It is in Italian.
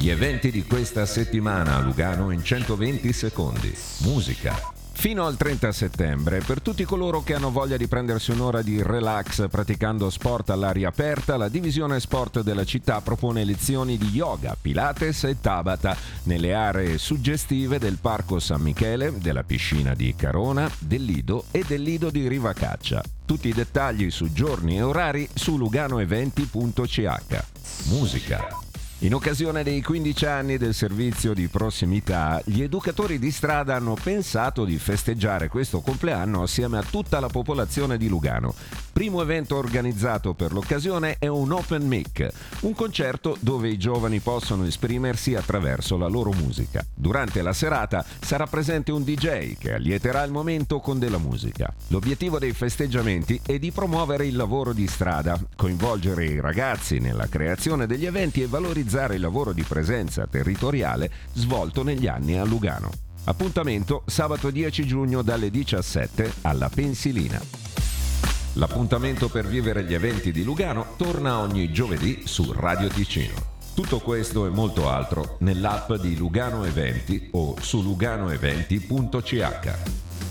Gli eventi di questa settimana a Lugano in 120 secondi. Musica. Fino al 30 settembre, per tutti coloro che hanno voglia di prendersi un'ora di relax praticando sport all'aria aperta, la divisione sport della città propone lezioni di yoga, pilates e tabata nelle aree suggestive del Parco San Michele, della piscina di Carona, del Lido e del Lido di Rivacaccia. Tutti i dettagli su giorni e orari su luganoeventi.ch. Musica. In occasione dei 15 anni del servizio di prossimità, gli educatori di strada hanno pensato di festeggiare questo compleanno assieme a tutta la popolazione di Lugano. Primo evento organizzato per l'occasione è un Open Mic, un concerto dove i giovani possono esprimersi attraverso la loro musica. Durante la serata sarà presente un DJ che allieterà il momento con della musica. L'obiettivo dei festeggiamenti è di promuovere il lavoro di strada, coinvolgere i ragazzi nella creazione degli eventi e valorizzare il lavoro di presenza territoriale svolto negli anni a Lugano. Appuntamento sabato 10 giugno dalle 17 alla Pensilina. L'appuntamento per vivere gli eventi di Lugano torna ogni giovedì su Radio Ticino. Tutto questo e molto altro nell'app di Lugano Eventi o su luganoeventi.ch.